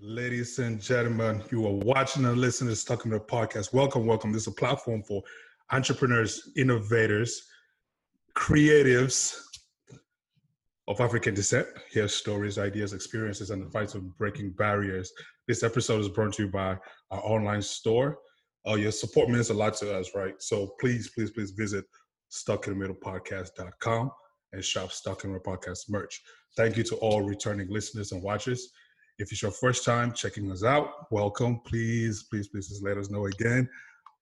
Ladies and gentlemen, you are watching and listening to Stuck in the Podcast. Welcome, welcome. This is a platform for entrepreneurs, innovators, creatives of African descent. Hear stories, ideas, experiences, and advice of breaking barriers. This episode is brought to you by our online store. Uh, your support means a lot to us, right? So please, please, please visit stuckinthemiddlepodcast.com and shop Stuck in the Podcast merch. Thank you to all returning listeners and watchers. If it's your first time checking us out, welcome. Please, please, please just let us know again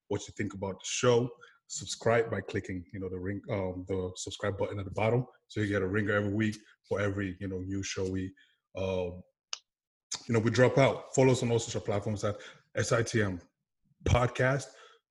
what you think about the show. Subscribe by clicking, you know, the ring, um, the subscribe button at the bottom, so you get a ringer every week for every, you know, new show we, um, you know, we drop out. Follow us on all social platforms at SITM Podcast.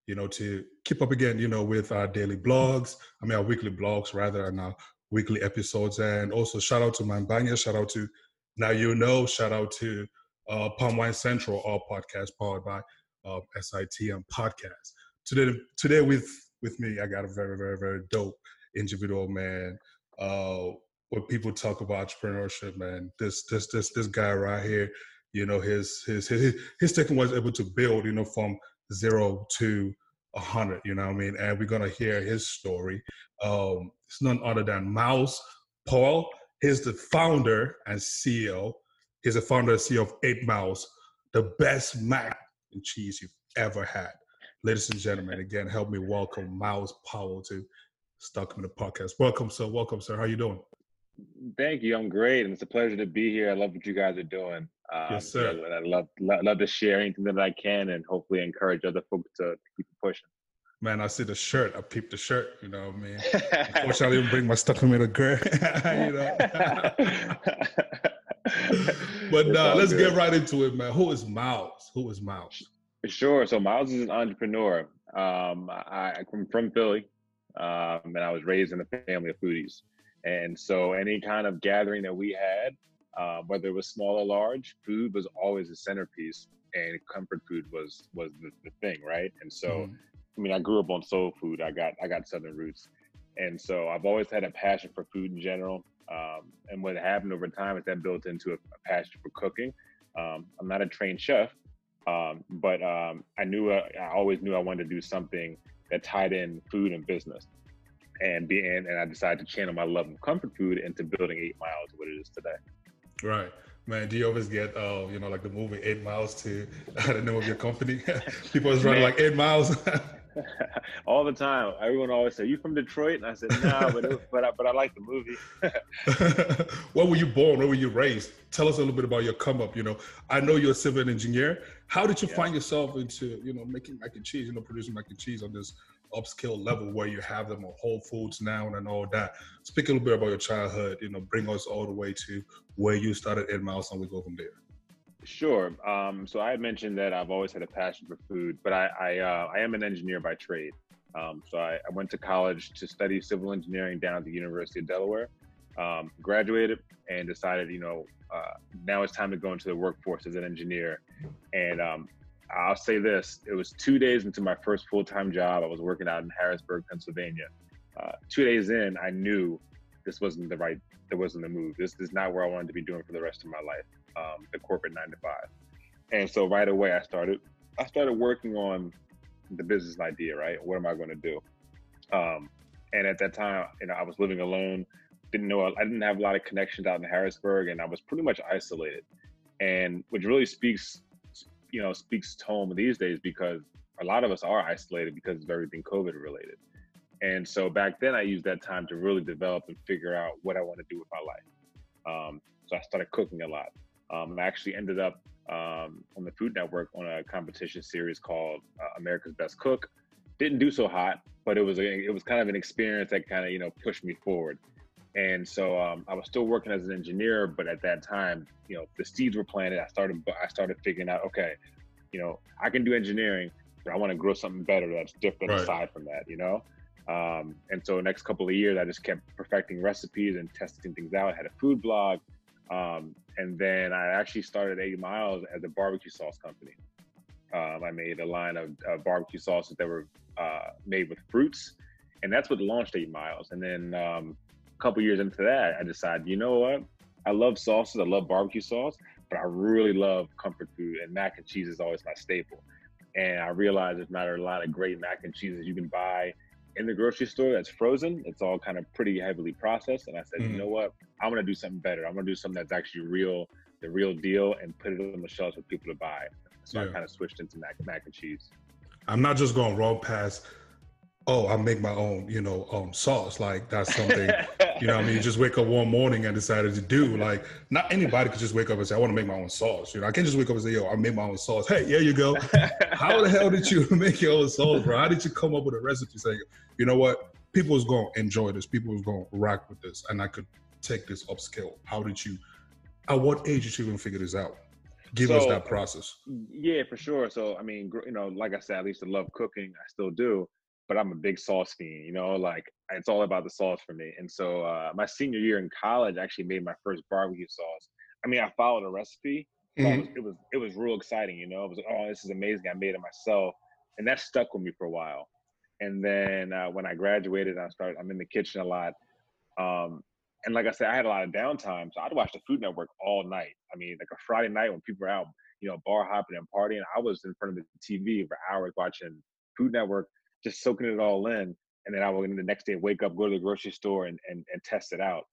You know, to keep up again, you know, with our daily blogs. I mean, our weekly blogs rather, and our weekly episodes. And also, shout out to Mambanya. Shout out to now you know, shout out to uh, Palm Wine Central, all podcast powered by uh, SITM Podcast. Today, today with with me, I got a very, very, very dope individual man. Uh, when people talk about entrepreneurship, man, this this this this guy right here, you know, his his his his taking was able to build, you know, from zero to a hundred. You know what I mean? And we're gonna hear his story. Um, it's none other than Miles Powell. He's the founder and CEO. He's the founder and CEO of Eight Miles, the best mac and cheese you've ever had. Ladies and gentlemen, again, help me welcome Miles Powell to Stuck in the Podcast. Welcome, sir. Welcome, sir. How you doing? Thank you. I'm great, and it's a pleasure to be here. I love what you guys are doing. Um, yes, sir. And I love, love love to share anything that I can, and hopefully encourage other folks to keep pushing man, I see the shirt. I peeped the shirt. You know what I mean? Unfortunately, I didn't bring my stuck in the girl. you know. but uh, let's good. get right into it, man. Who is Miles? Who is Miles? Sure. So Miles is an entrepreneur. Um, I, I'm from Philly, um, and I was raised in a family of foodies. And so any kind of gathering that we had, uh, whether it was small or large, food was always a centerpiece, and comfort food was was the, the thing, right? And so mm. I mean, I grew up on soul food. I got I got Southern roots, and so I've always had a passion for food in general. Um, and what happened over time is that built into a, a passion for cooking. Um, I'm not a trained chef, um, but um, I knew uh, I always knew I wanted to do something that tied in food and business, and be and, I decided to channel my love of comfort food into building Eight Miles, what it is today. Right. Man, do you always get, uh, you know, like the movie Eight Miles to the name of your company? People always running like eight miles. all the time. Everyone always say, "You from Detroit?" And I said, "No, nah, but but I, but I like the movie." Where were you born? Where were you raised? Tell us a little bit about your come up. You know, I know you're a civil engineer. How did you yeah. find yourself into you know making mac and cheese? You know, producing mac and cheese on this upscale level where you have them on Whole Foods now and all that. Speak a little bit about your childhood. You know, bring us all the way to where you started in Miles, and we go from there. Sure. Um, so I mentioned that I've always had a passion for food, but I I, uh, I am an engineer by trade. Um, so I, I, went to college to study civil engineering down at the University of Delaware. Um, graduated and decided, you know, uh, now it's time to go into the workforce as an engineer. And um, I'll say this: it was two days into my first full-time job. I was working out in Harrisburg, Pennsylvania. Uh, two days in, I knew this wasn't the right, there wasn't the move. This, this is not where I wanted to be doing for the rest of my life um, the corporate nine to five. And so right away, I started I started working on the business idea. Right, what am I going to do? Um, and at that time, you know, I was living alone. Didn't know I didn't have a lot of connections out in Harrisburg, and I was pretty much isolated. And which really speaks, you know, speaks home these days because a lot of us are isolated because of everything COVID related. And so back then, I used that time to really develop and figure out what I want to do with my life. Um, so I started cooking a lot. Um, I actually ended up um, on the Food Network on a competition series called uh, America's Best Cook. Didn't do so hot, but it was a, it was kind of an experience that kind of you know pushed me forward. And so um, I was still working as an engineer, but at that time, you know, the seeds were planted. I started I started figuring out, okay, you know, I can do engineering, but I want to grow something better that's different right. aside from that, you know. Um, and so next couple of years, I just kept perfecting recipes and testing things out. I had a food blog, um, and then I actually started Eight Miles as a barbecue sauce company. Um, I made a line of barbecue sauces that were uh, made with fruits, and that's what launched Eight Miles. And then um, a couple years into that, I decided, you know what? I love sauces. I love barbecue sauce, but I really love comfort food, and mac and cheese is always my staple. And I realized there's not a lot of great mac and cheeses you can buy in the grocery store that's frozen. It's all kind of pretty heavily processed. And I said, mm-hmm. you know what? I'm gonna do something better. I'm gonna do something that's actually real, the real deal, and put it on the shelves for people to buy. So yeah. I kind of switched into mac mac and cheese. I'm not just going raw past oh, I make my own, you know, um, sauce. Like that's something, you know, I mean, you just wake up one morning and decided to do. Like, not anybody could just wake up and say, I want to make my own sauce. You know, I can't just wake up and say, Yo, I made my own sauce. Hey, here you go. How the hell did you make your own sauce, bro? How did you come up with a recipe saying, you know what, people was gonna enjoy this, people was gonna rock with this, and I could take this upscale. How did you? At what age did you even figure this out? Give so, us that process. Yeah, for sure. So, I mean, you know, like I said, I used to love cooking. I still do but I'm a big sauce fiend, you know, like it's all about the sauce for me. And so uh, my senior year in college, I actually made my first barbecue sauce. I mean, I followed a recipe. Mm-hmm. it, was, it was it was real exciting, you know. It was like, oh, this is amazing. I made it myself, and that stuck with me for a while. And then uh, when I graduated, I started. I'm in the kitchen a lot. Um, and like I said, I had a lot of downtime, so I'd watch the Food Network all night. I mean, like a Friday night when people were out, you know, bar hopping and partying, I was in front of the TV for hours watching Food Network just soaking it all in. And then I would in the next day wake up, go to the grocery store and, and, and test it out.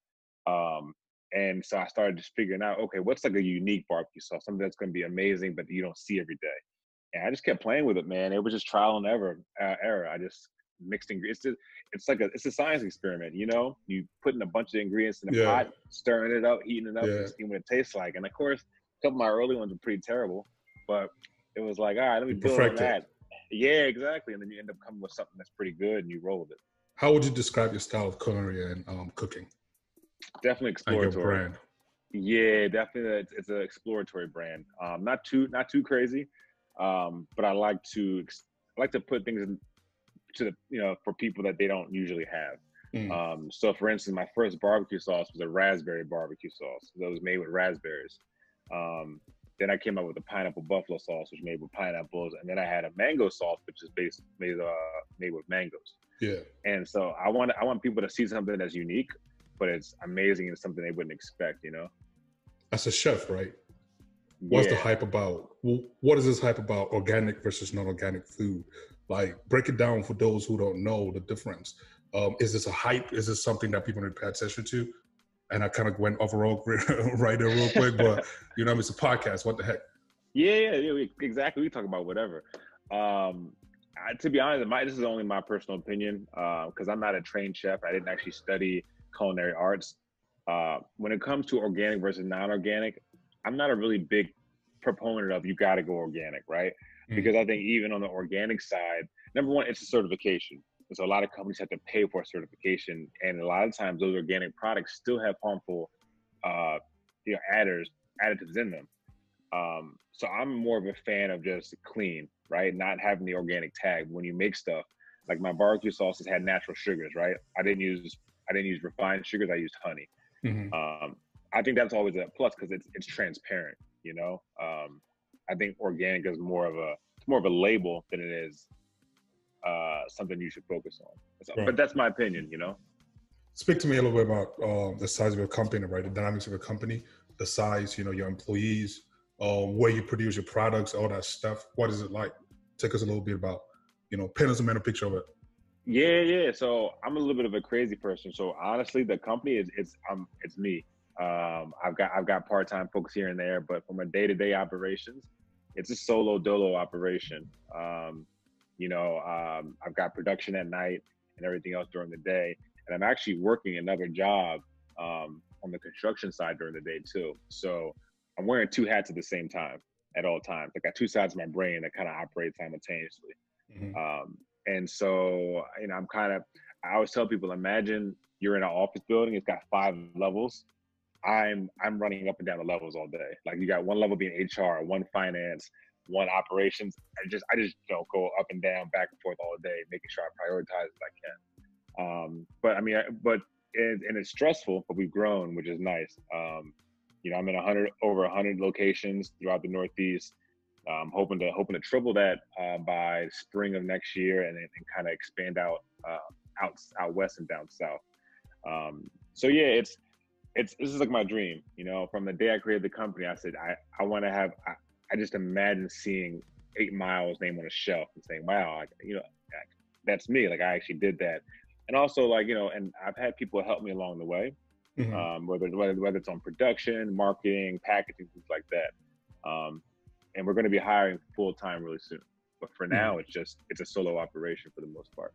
Um, and so I started just figuring out, okay, what's like a unique barbecue sauce, something that's going to be amazing, but you don't see every day. And I just kept playing with it, man. It was just trial and error. Uh, error. I just mixed ingredients. It's, it's like a it's a science experiment, you know. You putting a bunch of ingredients in a yeah. pot, stirring it up, heating it up, yeah. and seeing what it tastes like. And of course, a couple of my early ones were pretty terrible, but it was like, all right, let me build on that. Yeah, exactly. And then you end up coming with something that's pretty good and you roll with it. How would you describe your style of culinary and um, cooking? Definitely exploratory. brand. Yeah, definitely. It's, it's an exploratory brand. Um, not too not too crazy, um, but I like to I like to put things in, to the you know for people that they don't usually have. Mm. Um, so, for instance, my first barbecue sauce was a raspberry barbecue sauce that was made with raspberries. Um, then I came up with a pineapple buffalo sauce, which made with pineapples, and then I had a mango sauce, which is based made uh made with mangoes. Yeah. And so I want I want people to see something that's unique, but it's amazing and something they wouldn't expect. You know. As a chef, right? What's yeah. the hype about? What is this hype about? Organic versus non-organic food. Like, break it down for those who don't know the difference. Um, is this a hype? Is this something that people need to pay attention to? And I kind of went off a road right there real quick, but you know, it's a podcast. What the heck? Yeah, yeah, yeah exactly. We talk about whatever. Um, I, to be honest, my this is only my personal opinion because uh, I'm not a trained chef. I didn't actually study culinary arts. Uh, when it comes to organic versus non-organic, I'm not a really big proponent of you got to go organic, right? Mm-hmm. Because I think even on the organic side, number one, it's a certification. And so a lot of companies have to pay for certification, and a lot of times those organic products still have harmful, uh, you know, adders, additives in them. Um, so I'm more of a fan of just clean, right? Not having the organic tag when you make stuff. Like my barbecue sauces had natural sugars, right? I didn't use I didn't use refined sugars. I used honey. Mm-hmm. Um, I think that's always a plus because it's it's transparent. You know, um, I think organic is more of a it's more of a label than it is uh, something you should focus on. So, right. But that's my opinion, you know. Speak to me a little bit about uh, the size of your company, right? The dynamics of your company, the size, you know, your employees, uh, where you produce your products, all that stuff. What is it like? Take us a little bit about, you know, paint us a mental picture of it. Yeah, yeah. So I'm a little bit of a crazy person. So honestly, the company is it's um it's me. Um, I've got I've got part time folks here and there, but from a day to day operations, it's a solo dolo operation. Um, you know, um, I've got production at night and everything else during the day. And I'm actually working another job um, on the construction side during the day too. So I'm wearing two hats at the same time at all times. I got two sides of my brain that kind of operate simultaneously. Mm-hmm. Um, and so, you know, I'm kind of, I always tell people, imagine you're in an office building, it's got five levels. I'm I'm running up and down the levels all day. Like you got one level being HR, one finance, one operations. I just I just you know go up and down, back and forth all day, making sure I prioritize as I can. Um, but I mean, I, but and, and, it's stressful, but we've grown, which is nice. Um, you know, I'm in 100 over 100 locations throughout the Northeast. Um, hoping to hoping to triple that uh, by spring of next year, and, and kind of expand out uh, out out west and down south. Um, so yeah, it's it's this is like my dream. You know, from the day I created the company, I said I I want to have. I just imagine seeing Eight Miles name on a shelf and saying, "Wow, I, you know, that's me." Like I actually did that, and also like you know, and I've had people help me along the way, mm-hmm. um, whether whether whether it's on production, marketing, packaging, things like that. Um, and we're going to be hiring full time really soon. But for mm-hmm. now, it's just it's a solo operation for the most part.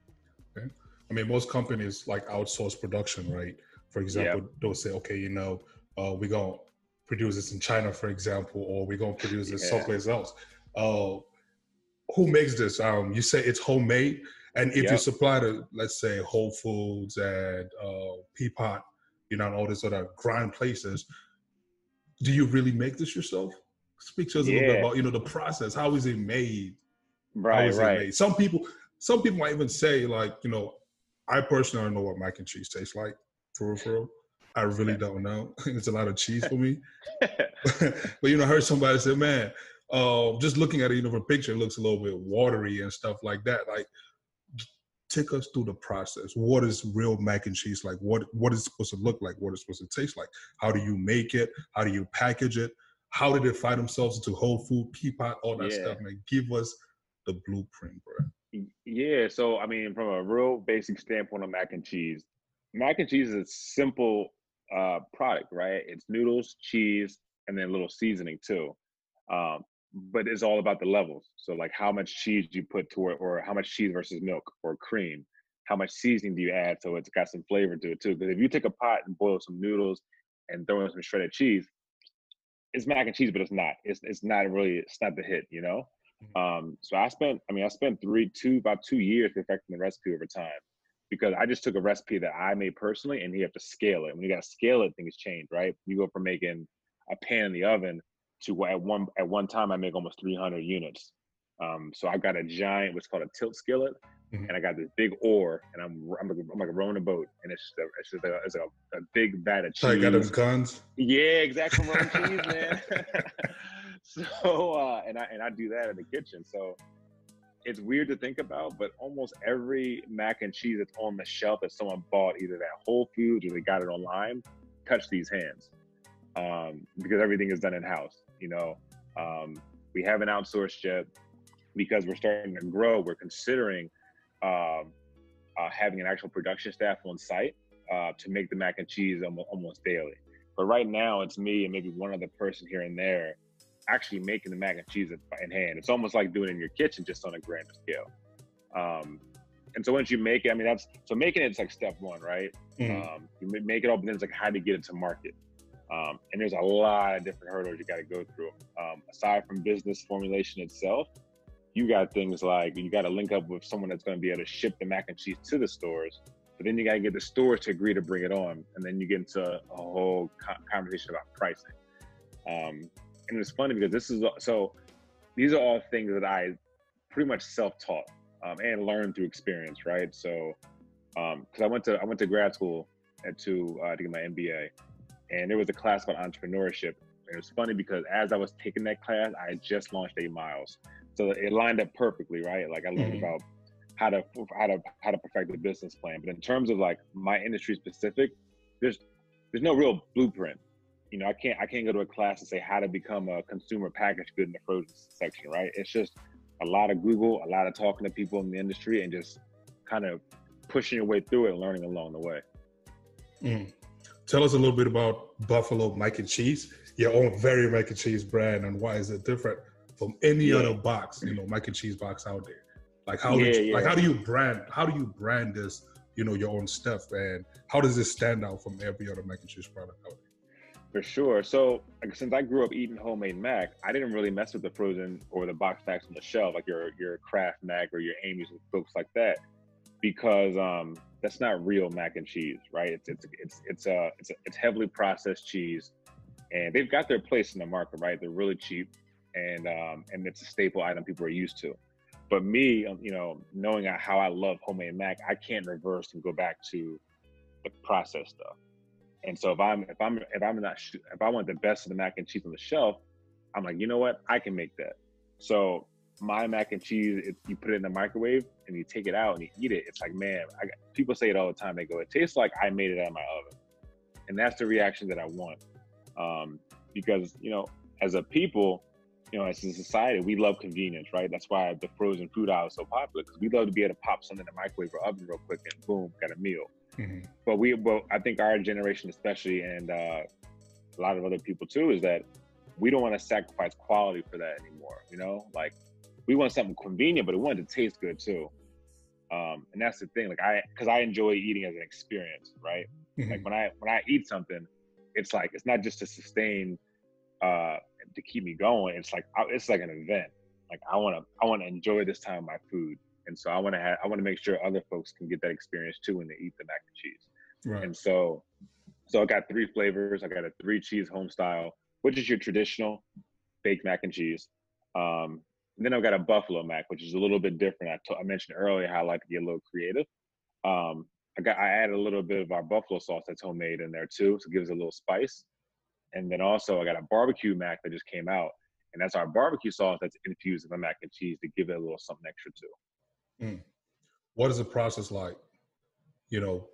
Okay. I mean, most companies like outsource production, right? For example, yeah. they'll say, okay, you know, uh, we're going to produce this in China, for example, or we're going to produce this yeah. someplace else. Uh, who makes this? Um, you say it's homemade. And if yep. you supply to, let's say, Whole Foods and uh, Peapod, you know, and all these other grind places, do you really make this yourself? Speak to us yeah. a little bit about, you know, the process. How is it made? Right, right. Made? Some people, some people might even say, like, you know, I personally don't know what mac and cheese tastes like for real, for real. I really don't know. it's a lot of cheese for me. but you know, I heard somebody say, "Man, uh, just looking at it, you know, from picture, it looks a little bit watery and stuff like that." Like, take us through the process. What is real mac and cheese like? What what is supposed to look like? What is supposed to taste like? How do you make it? How do you package it? How did it find themselves into Whole Food, Peapod, all that yeah. stuff? Man, give us the blueprint, bro. Yeah. So, I mean, from a real basic standpoint of mac and cheese, mac and cheese is a simple uh, product, right? It's noodles, cheese, and then a little seasoning too. Um, but it's all about the levels. So like how much cheese you put to it, or how much cheese versus milk or cream. How much seasoning do you add so it's got some flavor to it too? Because if you take a pot and boil some noodles and throw in some shredded cheese, it's mac and cheese, but it's not. It's it's not really. It's not the hit, you know. Mm-hmm. Um, so I spent. I mean, I spent three, two, about two years perfecting the recipe over time because I just took a recipe that I made personally and you have to scale it. When you got to scale it, things change, right? You go from making a pan in the oven to at one at one time I make almost 300 units. Um, so I got a giant, what's called a tilt skillet, mm-hmm. and I got this big oar, and I'm I'm, I'm like rowing a boat, and it's just a, it's just a, it's a, a big vat of cheese. So you got those guns? Yeah, exactly. cheese, man. so uh, and I and I do that in the kitchen. So it's weird to think about, but almost every mac and cheese that's on the shelf that someone bought either at Whole Foods or they got it online touch these hands um, because everything is done in house. You know, um, we haven't outsourced yet because we're starting to grow. We're considering um, uh, having an actual production staff on site uh, to make the mac and cheese almost, almost daily. But right now, it's me and maybe one other person here and there actually making the mac and cheese in hand. It's almost like doing it in your kitchen, just on a grander scale. Um, and so once you make it, I mean, that's so making it's like step one, right? Mm. Um, you make it all, but then it's like how to get it to market. Um, and there's a lot of different hurdles you got to go through. Um, aside from business formulation itself, you got things like you got to link up with someone that's going to be able to ship the mac and cheese to the stores. But then you got to get the stores to agree to bring it on, and then you get into a whole conversation about pricing. Um, and it's funny because this is so these are all things that I pretty much self-taught um, and learned through experience, right? So because um, I went to I went to grad school at to uh, to get my MBA, and there was a class about entrepreneurship. And it was funny because as I was taking that class, I had just launched Eight Miles, so it lined up perfectly, right? Like I learned mm-hmm. about how to how to how to perfect the business plan. But in terms of like my industry specific, there's there's no real blueprint you know, I can't I can't go to a class and say how to become a consumer packaged good in the frozen section, right? It's just a lot of Google, a lot of talking to people in the industry, and just kind of pushing your way through it and learning along the way. Mm. Tell us a little bit about Buffalo Mac and Cheese, your own very mac and cheese brand, and why is it different from any yeah. other box, you know, mac and cheese box out there? Like how yeah, you, yeah. like how do you brand how do you brand this, you know, your own stuff, and how does this stand out from every other mac and cheese product out there? For sure. So since I grew up eating homemade mac, I didn't really mess with the frozen or the box packs on the shelf, like your your Kraft mac or your Amy's and folks like that, because um, that's not real mac and cheese, right? It's it's it's it's a uh, it's a, it's heavily processed cheese, and they've got their place in the market, right? They're really cheap, and um, and it's a staple item people are used to. But me, um, you know, knowing how I love homemade mac, I can't reverse and go back to the processed stuff. And so if I'm if I'm if I'm not if I want the best of the mac and cheese on the shelf, I'm like, you know what, I can make that. So my mac and cheese, if you put it in the microwave and you take it out and you eat it. It's like, man, people say it all the time. They go, it tastes like I made it out of my oven. and that's the reaction that I want. Um, because you know, as a people, you know, as a society, we love convenience, right? That's why the frozen food aisle is so popular because we love to be able to pop something in the microwave or oven real quick and boom, got a meal. Mm-hmm. But we, well, I think our generation, especially, and uh, a lot of other people too, is that we don't want to sacrifice quality for that anymore. You know, like we want something convenient, but we want it to taste good too. Um, and that's the thing. Like I, because I enjoy eating as an experience, right? Mm-hmm. Like when I when I eat something, it's like it's not just to sustain uh to keep me going. It's like it's like an event. Like I want to I want to enjoy this time my food, and so I want to have I want to make sure other folks can get that experience too when they eat the mac and cheese. Right. And so, so I got three flavors. I got a three cheese home style, which is your traditional baked mac and cheese. Um, and then I've got a buffalo mac, which is a little bit different. I, t- I mentioned earlier how I like to get a little creative. Um, I got I added a little bit of our buffalo sauce that's homemade in there too, so it gives it a little spice. And then also I got a barbecue mac that just came out, and that's our barbecue sauce that's infused in the mac and cheese to give it a little something extra too. Mm. What is the process like? You know,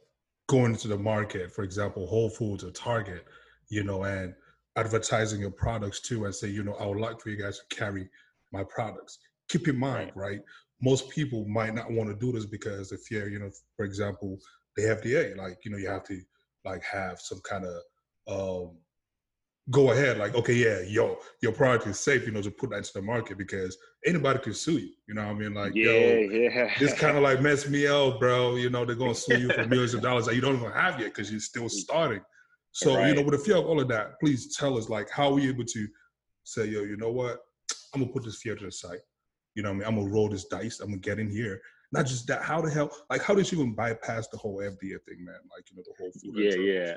going into the market, for example, Whole Foods or Target, you know, and advertising your products too, and say, you know, I would like for you guys to carry my products. Keep in mind, right? right most people might not want to do this because if you're, you know, for example, the FDA, like, you know, you have to like have some kind of um go ahead, like, okay, yeah, yo, your product is safe, you know, to put that into the market because anybody can sue you. You know what I mean? Like, yeah, yo, yeah. this kind of like mess me up, bro. You know, they're gonna sue you for millions of dollars that you don't even have yet because you're still mm. starting. So, right. you know, with if fear of all of that, please tell us like how are we able to say, yo, you know what? I'm gonna put this fear to the side. You know what I mean? I'm gonna roll this dice. I'm gonna get in here. Not just that. How the hell? Like, how did you even bypass the whole FDA thing, man? Like, you know, the whole food. Yeah, yeah.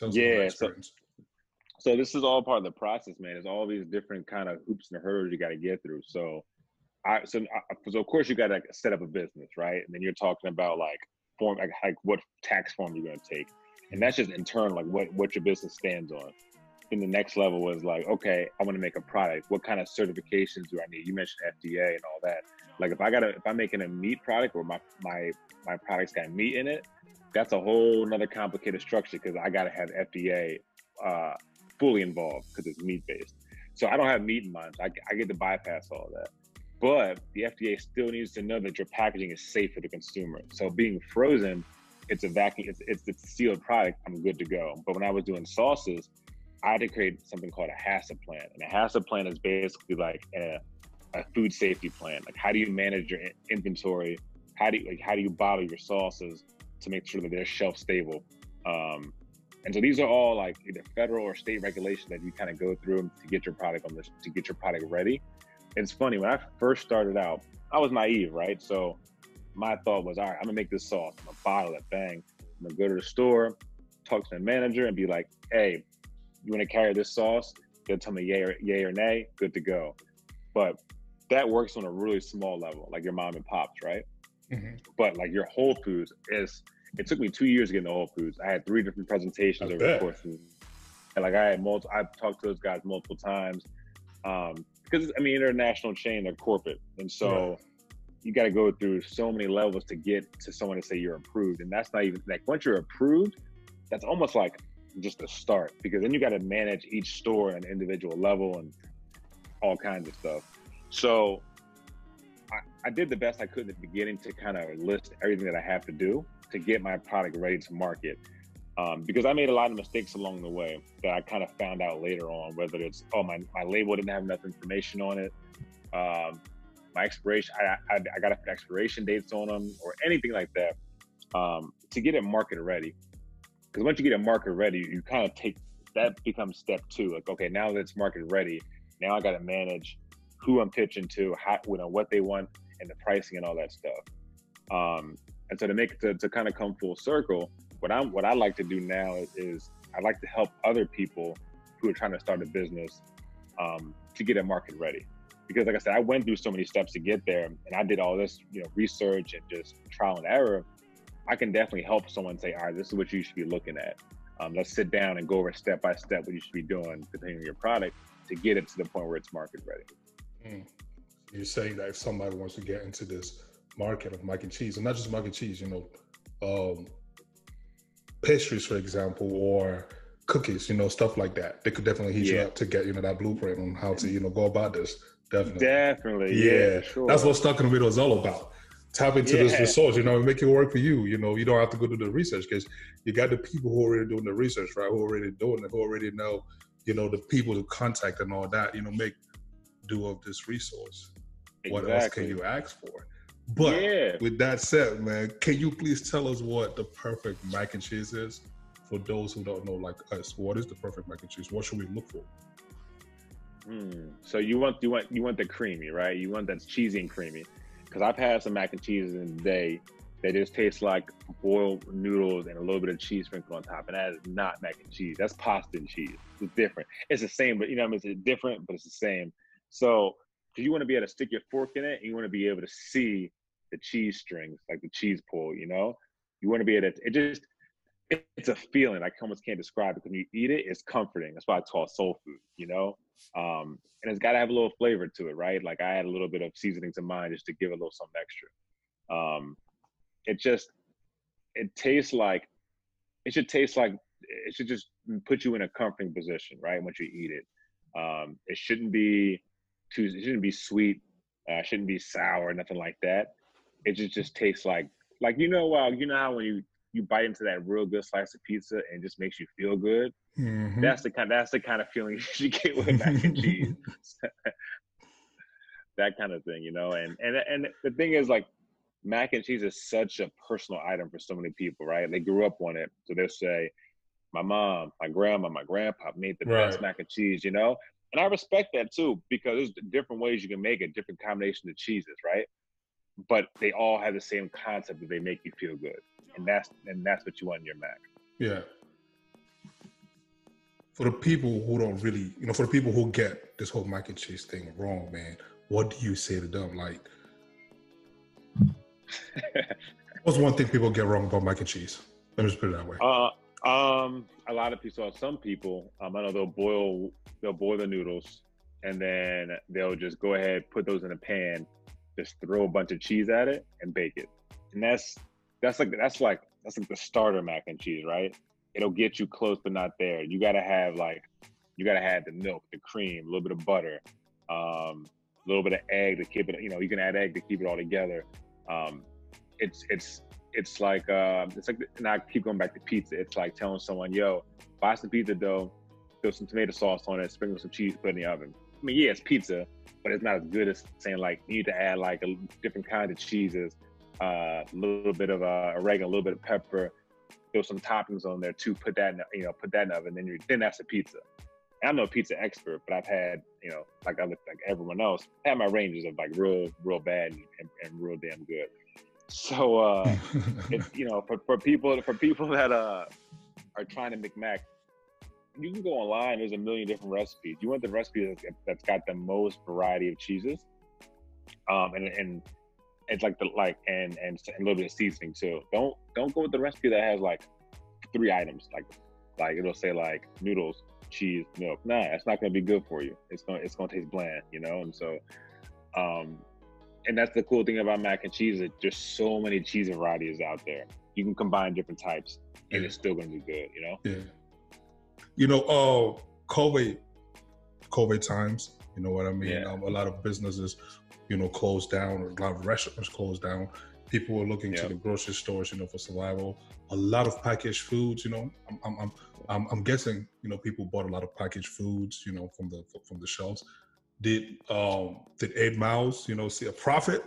You know, t- yeah. So, so this is all part of the process, man. It's all these different kind of hoops and hurdles you got to get through. So, I so I, so of course you got to set up a business, right? And then you're talking about like form, like, like what tax form you're going to take, and that's just in turn like what what your business stands on then the next level was like, okay, I want to make a product. What kind of certifications do I need? You mentioned FDA and all that. Like if I got to, if I'm making a meat product or my my my product's got meat in it, that's a whole another complicated structure because I got to have FDA uh, fully involved because it's meat based. So I don't have meat in mind. I, I get to bypass all that. But the FDA still needs to know that your packaging is safe for the consumer. So being frozen, it's a vacuum, it's, it's, it's a sealed product. I'm good to go. But when I was doing sauces, I had to create something called a HACCP plan. And a HACCP plan is basically like a, a food safety plan. Like how do you manage your inventory? How do you like how do you bottle your sauces to make sure that they're shelf stable? Um, and so these are all like either federal or state regulations that you kind of go through to get your product on this to get your product ready. It's funny when I first started out, I was naive, right? So my thought was, all right, I'm gonna make this sauce. I'm gonna bottle it, bang. I'm gonna go to the store, talk to the manager, and be like, hey, you want to carry this sauce? They'll tell me yay or, yay or nay, good to go. But that works on a really small level, like your mom and pops, right? Mm-hmm. But like your Whole Foods is, it took me two years to get into Whole Foods. I had three different presentations I over bet. the course. Of, and like I had multiple, I've talked to those guys multiple times. Um, because I mean, international chain, they're corporate. And so right. you got to go through so many levels to get to someone to say you're approved. And that's not even like once you're approved, that's almost like just a start because then you got to manage each store at an individual level and all kinds of stuff. So I, did the best I could at the beginning to kind of list everything that I have to do to get my product ready to market. Um, because I made a lot of mistakes along the way that I kind of found out later on, whether it's, oh, my, my label didn't have enough information on it. Um, my expiration, I, I, I got expiration dates on them or anything like that um, to get it market ready because once you get a market ready, you kind of take that becomes step two. Like, okay, now that it's market ready, now I got to manage who I'm pitching to, how, you know, what they want, and the pricing and all that stuff. Um, and so to make to, to kind of come full circle, what I'm what I like to do now is, is I like to help other people who are trying to start a business um, to get a market ready. Because like I said, I went through so many steps to get there, and I did all this, you know, research and just trial and error. I can definitely help someone say, all right, this is what you should be looking at. Um, let's sit down and go over step by step what you should be doing depending on your product to get it to the point where it's market ready. Mm. You're saying that if somebody wants to get into this market of mac and cheese, and not just mac and cheese, you know, um, pastries, for example, or cookies, you know, stuff like that. They could definitely hit you up to get you know that blueprint on how to you know go about this. Definitely. Definitely. Yeah, Yeah. sure. that's what Stuck in the Middle is all about. Tap into this resource, you know, and make it work for you. You know, you don't have to go do the research because you got the people who are already doing the research, right? Who are already doing it, who already know, you know, the people to contact and all that. You know, make do of this resource. What else can you ask for? But yeah. with that said, man, can you please tell us what the perfect mac and cheese is for those who don't know, like us? What is the perfect mac and cheese? What should we look for? Hmm. So you want you want you want the creamy, right? You want that's cheesy and creamy. Because I've had some mac and cheeses in the day that just taste like boiled noodles and a little bit of cheese sprinkled on top, and that is not mac and cheese. That's pasta and cheese. It's different. It's the same, but you know, what I mean, it's different, but it's the same. So, because you want to be able to stick your fork in it, and you want to be able to see the cheese strings, like the cheese pull. You know, you want to be able to. It just it- it's a feeling. I almost can't describe it. When you eat it, it's comforting. That's why it's called soul food. You know, um, and it's got to have a little flavor to it, right? Like I had a little bit of seasoning to mine just to give a little something extra. Um, it just it tastes like it should taste like it should just put you in a comforting position, right? Once you eat it, um, it shouldn't be too. It shouldn't be sweet. Uh, shouldn't be sour. Nothing like that. It just just tastes like like you know uh, you know how when you you bite into that real good slice of pizza and it just makes you feel good. Mhm. That's the kind. That's the kind of feeling you get with mac and cheese. that kind of thing, you know. And and and the thing is, like, mac and cheese is such a personal item for so many people, right? They grew up on it, so they'll say, "My mom, my grandma, my grandpa made the best mac and cheese," you know. And I respect that too because there's different ways you can make it, different combinations of cheeses, right? But they all have the same concept that they make you feel good, and that's and that's what you want in your mac. Yeah. For the people who don't really, you know, for the people who get this whole mac and cheese thing wrong, man, what do you say to them? Like, what's one thing people get wrong about mac and cheese? Let me just put it that way. Uh, um, a lot of people, some people, um, I know they'll boil, they'll boil the noodles, and then they'll just go ahead, put those in a pan, just throw a bunch of cheese at it and bake it, and that's that's like that's like that's like the starter mac and cheese, right? It'll get you close but not there. You gotta have like, you gotta have the milk, the cream, a little bit of butter, um, a little bit of egg to keep it. You know, you can add egg to keep it all together. Um, it's it's it's like uh, it's like and I keep going back to pizza. It's like telling someone, "Yo, buy some pizza dough, throw some tomato sauce on it, sprinkle some cheese, put it in the oven." I mean, yeah, it's pizza, but it's not as good as saying like you need to add like a different kind of cheeses, uh, a little bit of uh, oregano, a little bit of pepper, throw some toppings on there too. Put that in, the, you know, put that in the oven. Then you're then that's a pizza. And I'm no pizza expert, but I've had you know like other like everyone else, I had my ranges of like real real bad and, and real damn good. So. uh it's you know for, for people for people that uh are trying to make mac you can go online there's a million different recipes. You want the recipe that's, that's got the most variety of cheeses? Um and and it's like the like and, and and a little bit of seasoning too. Don't don't go with the recipe that has like three items like like it'll say like noodles cheese milk. Nah it's not going to be good for you. It's going to it's going to taste bland you know? And so um and that's the cool thing about mac and cheese is there's so many cheese varieties out there you can combine different types and Yeah. it's still going to be good you know Yeah. You know, uh, COVID, COVID times. You know what I mean? Yeah. Um, a lot of businesses, you know, closed down. Or a lot of restaurants closed down. People were looking to the grocery stores, you know, for survival. A lot of packaged foods. You know, I'm, I'm, I'm, I'm, I'm guessing, you know, people bought a lot of packaged foods, you know, from the from the shelves. Did um did Eight Miles, you know, see a profit,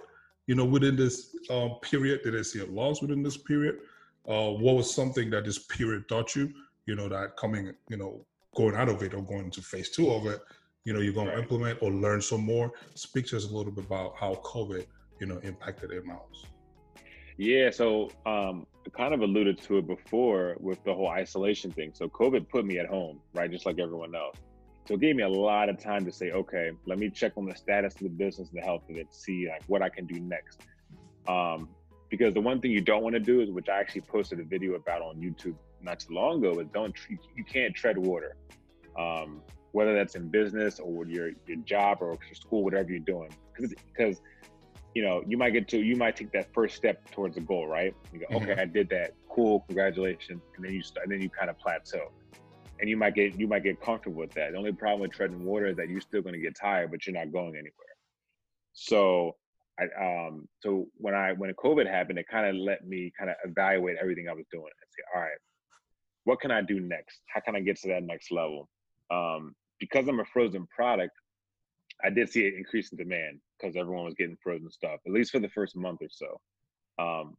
you know, within this um, period? Did they see a loss within this period? Uh, what was something that this period taught you? you know, that coming, you know, going out of it or going to phase two of it, you know, you're going Right. to implement or learn some more. Speak to us a little bit about how COVID, you know, impacted Eight Miles. Yeah, so um, kind of alluded to it before with the whole isolation thing. So COVID put me at home, right, just like everyone else. So it gave me a lot of time to say, okay, let me check on the status of the business and the health of it, see like what I can do next. Um, because the one thing you don't want to do is, which I actually posted a video about on YouTube not too long ago, is don't you can't tread water. Um, whether that's in business or your your job or your school, whatever you're doing, because you know, you might get to, you might take that first step towards a goal, right? You go, Mhm. okay, I did that. cool, congratulations, and then you start, and then you kind of plateau, and you might get you might get comfortable with that. The only problem with treading water is that you're still going to get tired, but you're not going anywhere. So, I um, so when I when COVID happened, it kind of let me kind of evaluate everything I was doing and say, all right, what can I do next? How can I get to that next level? Um, because I'm a frozen product, I did see an increase in demand because everyone was getting frozen stuff, at least for the first month or so. Um,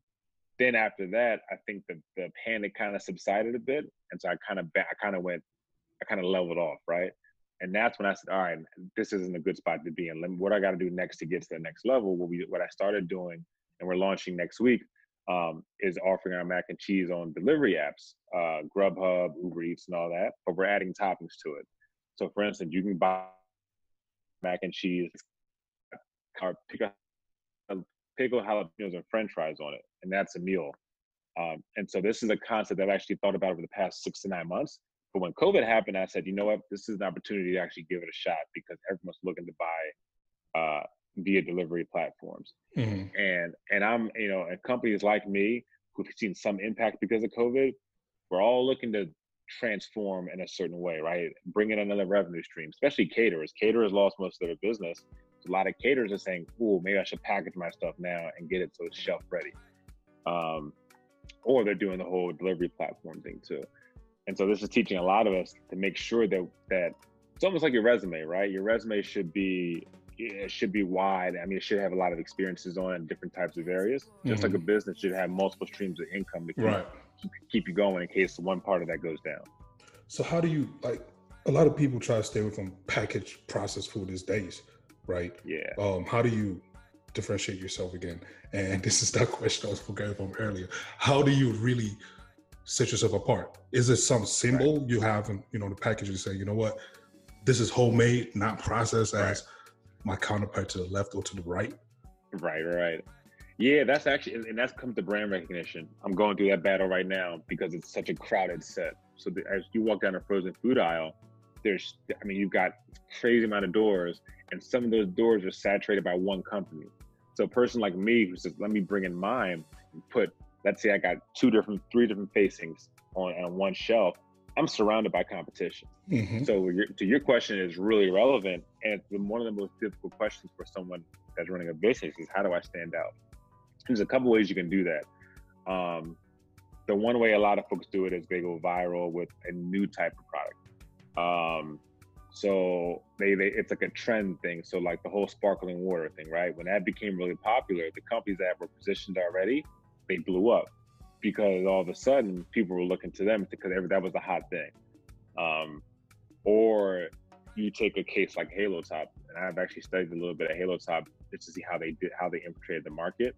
then after that, I think the the panic kind of subsided a bit, and so I kind of I kind of went, I kind of leveled off, right? And that's when I said, all right, this isn't a good spot to be in. What I got to do next to get to the next level? What we what I started doing, and we're launching next week, um, is offering our mac and cheese on delivery apps, uh, Grubhub, Uber Eats, and all that. But we're adding toppings to it. So, for instance, you can buy mac and cheese, or pick up pickle jalapenos and French fries on it, and that's a meal. Um, and so this is a concept that I've actually thought about over the past six to nine months. But when COVID happened, I said, you know what, this is an opportunity to actually give it a shot because everyone's looking to buy uh, via delivery platforms. Mm-hmm. And and I'm you know, and companies like me who've seen some impact because of COVID, we're all looking to transform in a certain way, right? Bring in another revenue stream, especially caterers. Caterers lost most of their business. A lot of caterers are saying, "Oh, maybe I should package my stuff now and get it so it's shelf ready." Um, or they're doing the whole delivery platform thing too. And so this is teaching a lot of us to make sure that that it's almost like your resume, right? Your resume should be it should be wide. I mean, it should have a lot of experiences on different types of areas. Just mm-hmm. like a mm-hmm. business should have multiple streams of income to keep, right. keep, keep you going in case one part of that goes down. So how do you like? A lot of people try to stay away from packaged processed food these days right? Yeah. Um, how do you differentiate yourself again? And this is that question I was forgetting from earlier. How do you really set yourself apart? Is it some symbol right. you have in, you know, the package you say, you know what, this is homemade, not processed right. as my counterpart to the left or to the right? Right, right. Yeah, that's actually, and that's comes to brand recognition. I'm going through that battle right now because it's such a crowded set. So the, as you walk down a frozen food aisle, there's, I mean, you've got crazy amount of doors, and some of those doors are saturated by one company. So a person like me who says, let me bring in mine and put, let's say I got two different, three different facings on, on one shelf, I'm surrounded by competition. Mm-hmm. So your, to your question is really relevant. And one of the most difficult questions for someone that's running a business is how do I stand out? There's a couple ways you can do that. Um, the one way a lot of folks do it is they go viral with a new type of product. Um, so they, they it's like a trend thing. So like the whole sparkling water thing, right? When that became really popular, the companies that were positioned already, they blew up because all of a sudden people were looking to them because that was the hot thing. Um, or you take a case like Halo Top, and I've actually studied a little bit of Halo Top just to see how they did how they infiltrated the market.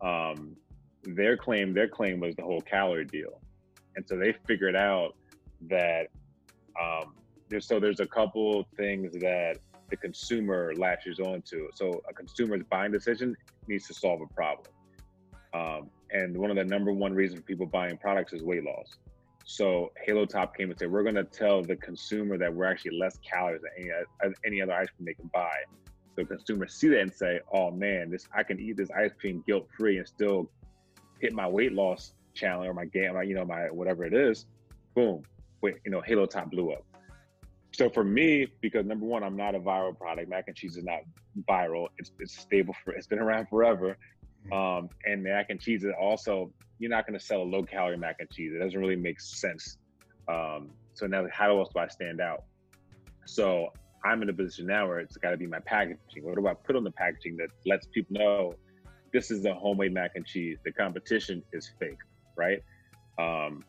Um, their claim their claim was the whole calorie deal, and so they figured out that um, there's, so there's a couple things that the consumer latches onto. So a consumer's buying decision needs to solve a problem. Um, and one of the number one reasons for people buying products is weight loss. So Halo Top came and said, we're going to tell the consumer that we're actually less calories than any, any other ice cream they can buy. So consumers see that and say, oh man, this I can eat this ice cream guilt free and still hit my weight loss challenge or my game, you know, my whatever it is. Boom, wait, you know, Halo Top blew up. So for me, because number one, I'm not a viral product. Mac and cheese is not viral. It's it's stable for it's been around forever. Mm-hmm. Um, and mac and cheese is also you're not going to sell a low calorie mac and cheese. It doesn't really make sense. Um, so now, how else do I stand out? So I'm in a position now where it's got to be my packaging. What do I put on the packaging that lets people know this is a homemade mac and cheese? The competition is fake, right? Um,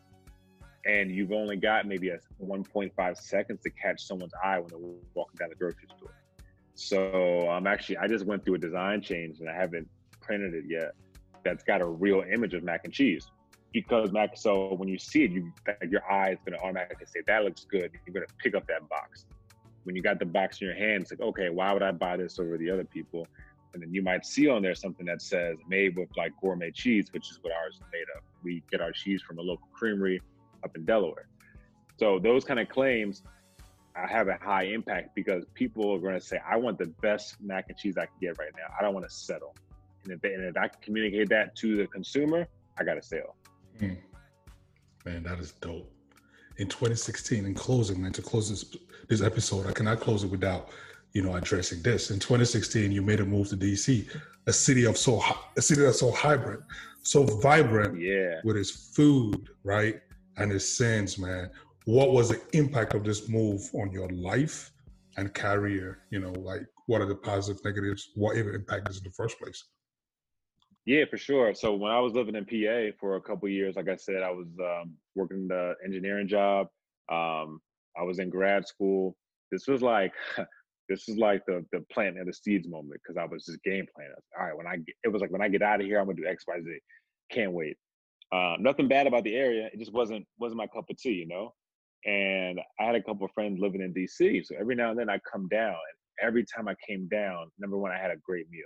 and you've only got maybe a 1.5 seconds to catch someone's eye when they're walking down the grocery store. So I'm actually I just went through a design change and I haven't printed it yet. That's got a real image of mac and cheese because mac. So when you see it, you your eye is going to automatically say that looks good. You're going to pick up that box. When you got the box in your hand, it's like okay, why would I buy this over the other people? And then you might see on there something that says made with like gourmet cheese, which is what ours is made of. We get our cheese from a local creamery up in Delaware. So those kind of claims have a high impact because people are going to say, I want the best mac and cheese I can get right now. I don't want to settle. And if, they, and if I communicate that to the consumer, I got to sell. Mm. Man, that is dope. In 2016, in closing, man, to close this this episode, I cannot close it without, you know, addressing this. In 2016, you made a move to DC, a city of so a city that's so hybrid, so vibrant, yeah, with its food, right, and its scenes, man. What was the impact of this move on your life and career? You know, like what are the positives, negatives, what even impact is in the first place? Yeah, for sure. So when I was living in PA for a couple years, like I said, I was um, working the engineering job. Um, I was in grad school. This was like this was like the the plant and the seeds moment because I was just game planning. All right, when I get, it was like when I get out of here, I'm gonna do X, Y, Z. Can't wait. Uh, nothing bad about the area. It just wasn't wasn't my cup of tea, you know. And I had a couple of friends living in DC, so every now and then I come down. And every time I came down, number one, I had a great meal.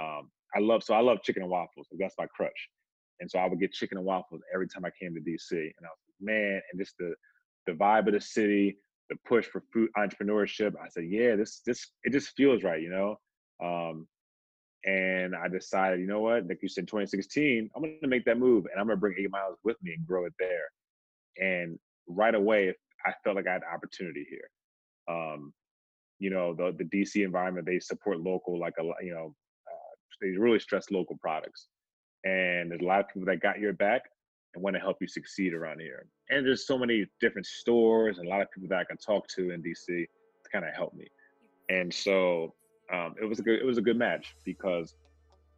Um, I love so I love chicken and waffles. That's my crush. And so I would get chicken and waffles every time I came to DC. And I was like, man, and just the the vibe of the city, the push for food entrepreneurship. I said, yeah, this this it just feels right, you know. Um, and I decided, you know what, like you said, 2016, I'm gonna make that move, and I'm gonna bring Eight Miles with me and grow it there. And right away, I felt like I had opportunity here. Um, you know, the the DC environment, they support local, like a you know, they really stress local products. And there's a lot of people that got your back and want to help you succeed around here. And there's so many different stores and a lot of people that I can talk to in DC to kind of help me. And so um, it was a good it was a good match because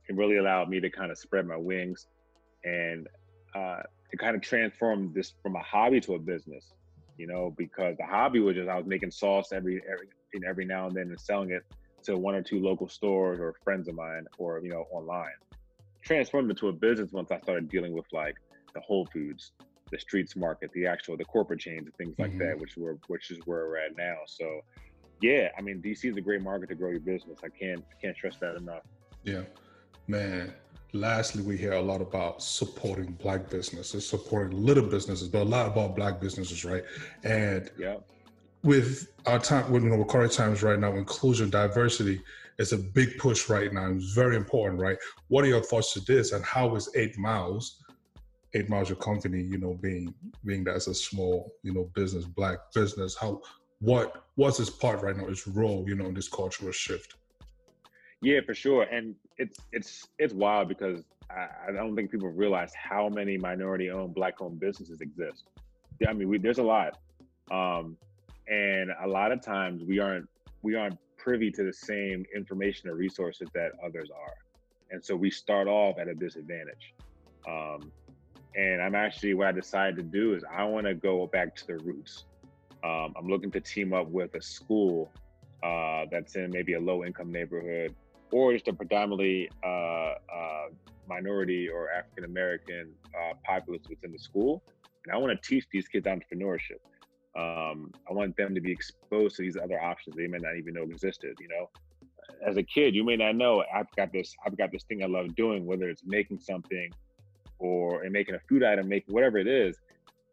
it really allowed me to kind of spread my wings and uh, it kind of transformed this from a hobby to a business. You know, because the hobby was just I was making sauce every every every now and then and selling it to one or two local stores or friends of mine or you know online transformed into a business once i started dealing with like the whole foods the streets market the actual the corporate chains and things like mm-hmm. that which we're which is where we're at now so yeah i mean dc is a great market to grow your business. I can't can't stress that enough. Yeah. Man lastly we hear a lot about supporting black businesses supporting little businesses but a lot about black businesses right? And yeah. with our time, with you know, current times right now, inclusion, diversity is a big push right now. It's very important, right? What are your thoughts to this, and how is Eight Miles, Eight Miles, your company, you know, being being that as a small, you know, business, black business, how what what's his part right now, its role, you know, in this cultural shift? Yeah, for sure, and it's it's it's wild because I, I don't think people realize how many minority-owned, black-owned businesses exist. I mean, we, there's a lot. Um, and a lot of times we aren't we aren't privy to the same information or resources that others are and so we start off at a disadvantage um, and i'm actually what i decided to do is i want to go back to the roots um, i'm looking to team up with a school uh, that's in maybe a low income neighborhood or just a predominantly uh, uh, minority or african american uh, populace within the school and i want to teach these kids entrepreneurship um, I want them to be exposed to these other options they may not even know existed. You know, as a kid, you may not know I've got this. I've got this thing I love doing, whether it's making something, or in making a food item, making whatever it is.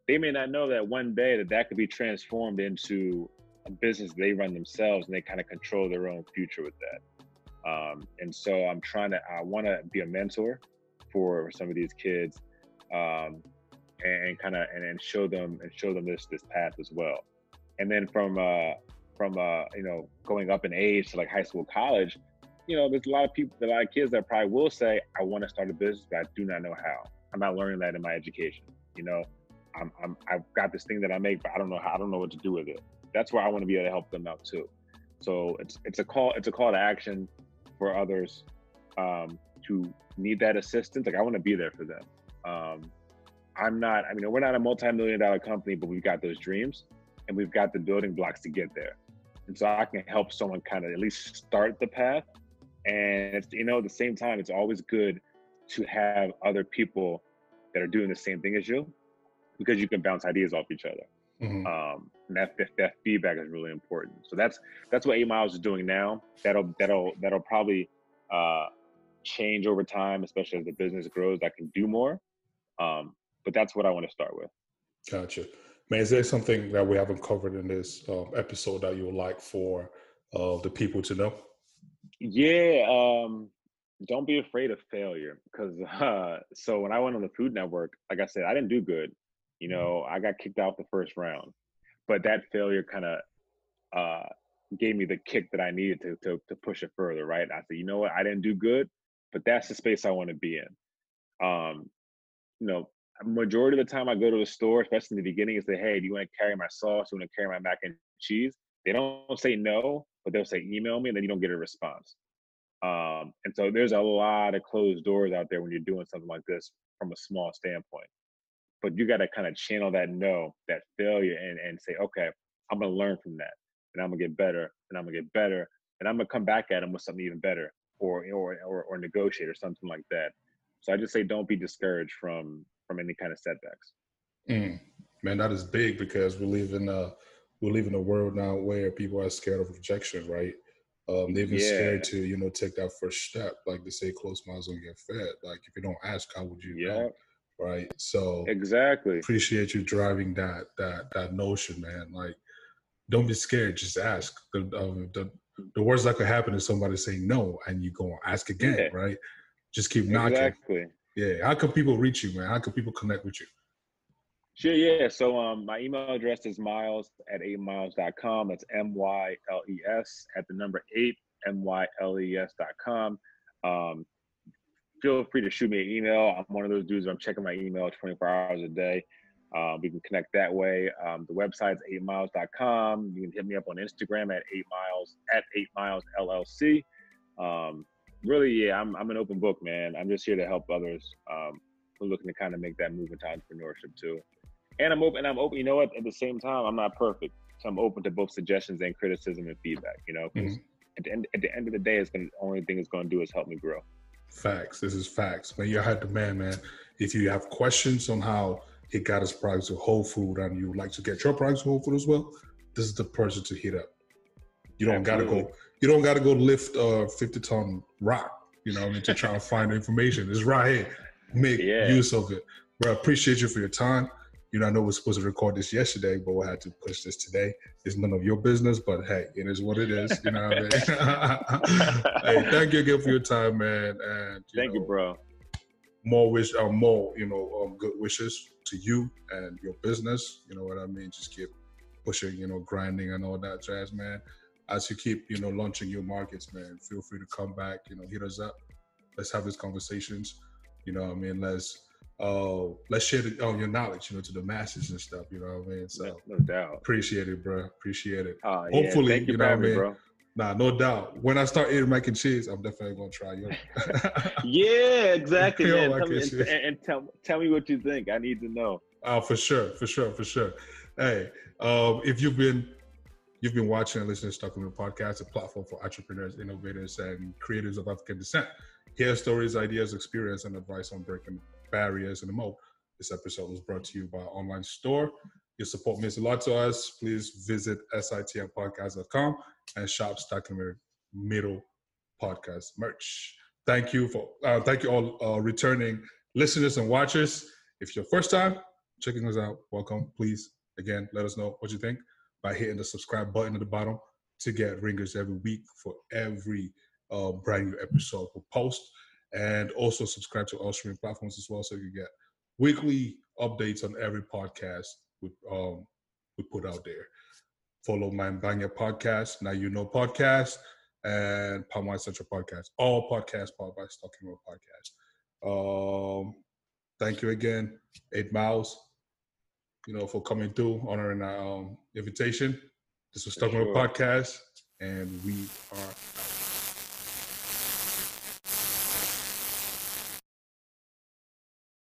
They may not know that one day that that could be transformed into a business they run themselves, and they kind of control their own future with that. Um, and so I'm trying to. I want to be a mentor for some of these kids. Um, and kind of and, and show them and show them this this path as well. And then from uh from uh you know going up in age to like high school, college, you know, there's a lot of people, a lot of kids that probably will say, I want to start a business, but I do not know how. I'm not learning that in my education. You know, I'm, I'm I've got this thing that I make, but I don't know how I don't know what to do with it. That's where I want to be able to help them out too. So it's it's a call it's a call to action for others um, who need that assistance. Like I want to be there for them. Um, I'm not, I mean, we're not a multi million dollar company, but we've got those dreams and we've got the building blocks to get there. And so I can help someone kind of at least start the path. And, you know, at the same time, it's always good to have other people that are doing the same thing as you because you can bounce ideas off each other. Mm-hmm. Um, and that, that feedback is really important. So that's that's what Eight Miles is doing now. That'll that'll that'll probably uh, change over time, especially as the business grows. I can do more, um, but that's what I want to start with. Gotcha. Man, is there something that we haven't covered in this uh, episode that you would like for uh, the people to know? Yeah, um, don't be afraid of failure because uh, so when I went on the Food Network, like I said, I didn't do good. You know, I got kicked out the first round, but that failure kind of uh, gave me the kick that I needed to, to to push it further. Right? I said, you know what, I didn't do good, but that's the space I want to be in. Um, you know, majority of the time I go to the store, especially in the beginning, and say, hey, do you want to carry my sauce? Do you want to carry my mac and cheese? They don't say no, but they'll say email me, and then you don't get a response. Um, and so there's a lot of closed doors out there when you're doing something like this from a small standpoint. But you got to kind of channel that no, that failure, and and say, okay, I'm gonna learn from that, and I'm gonna get better, and I'm gonna get better, and I'm gonna come back at them with something even better, or or or, or negotiate or something like that. So I just say, don't be discouraged from from any kind of setbacks. Mm. Man, that is big because we live in a we live in a world now where people are scared of rejection, right? Um, they've been yeah. scared to, you know, take that first step. Like they say, close mouths don't get fed. Like if you don't ask, how would you yeah. know? Right. So exactly appreciate you driving that that that notion, man. Like don't be scared, just ask. The um, the the worst that could happen is somebody saying no and you go ask again, yeah. right? Just keep knocking. Exactly. Yeah. How can people reach you, man? How can people connect with you? Sure, yeah. So um, my email address is miles at 8miles.com. That's M Y L E S at the number eight, M Y L E S.com. Um, feel free to shoot me an email. I'm one of those dudes, I'm checking my email 24 hours a day. Um, we can connect that way. Um, the website's 8miles.com. You can hit me up on Instagram at 8 miles, at 8 miles LLC. Um, really, yeah, I'm, I'm an open book, man. I'm just here to help others um, who are looking to kind of make that move into entrepreneurship too and I'm open. and I'm open. You know what? At the same time, I'm not perfect, so I'm open to both suggestions and criticism and feedback. You know, because mm-hmm. at the end at the end of the day, it's gonna the only thing it's gonna do is help me grow. Facts. This is facts. Man, you had the man, man. If you have questions on how he got his products to Whole Food and you would like to get your products to Whole Food as well, this is the person to hit up. You don't Absolutely. gotta go. You don't gotta go lift a 50 ton rock. You know, I mean, to try to find information. It's right here. Make yeah. use of it. Bro, I appreciate you for your time you know, I know we're supposed to record this yesterday, but we had to push this today. It's none of your business, but hey, it is what it is. You know what I mean? hey, thank you again for your time, man. And you thank know, you, bro. More wish, uh, more you know, um, good wishes to you and your business. You know what I mean? Just keep pushing, you know, grinding and all that jazz, man. As you keep, you know, launching your markets, man, feel free to come back. You know, hit us up. Let's have these conversations. You know, what I mean, let's uh, let's share the, oh, your knowledge, you know, to the masses and stuff. You know what I mean? So no, no doubt. Appreciate it, bro. Appreciate it. Uh, Hopefully, you, you know what I mean. Bro. Nah, no doubt. When I start eating mac and cheese, I'm definitely gonna try yours. yeah, exactly, man. Tell me, and, and, tell tell me what you think. I need to know. Oh, for sure, for sure, for sure. Hey, um, if you've been you've been watching and listening to Stuck in the Podcast, a platform for entrepreneurs, innovators, and creators of African descent. Hear stories, ideas, experience, and advice on breaking barriers and the moat. This episode was brought to you by online store. Your support means a lot to us. Please visit sitmpodcast.com and shop Stuck in the Middle podcast merch. Thank you for uh, thank you all uh, returning listeners and watchers. If your first time checking us out, welcome. Please again let us know what you think by hitting the subscribe button at the bottom to get ringers every week for every uh, brand new episode we post and also subscribe to all streaming platforms as well so you get weekly updates on every podcast we, um, we put out there. Follow my Banya podcast, Now You Know podcast, and Palm Wine Central podcast. All podcasts powered by Stalking Road Podcast. Um, thank you again, Eight Miles, you know, for coming through, honoring our um, invitation. This was Stalking sure. Road Podcast, and we are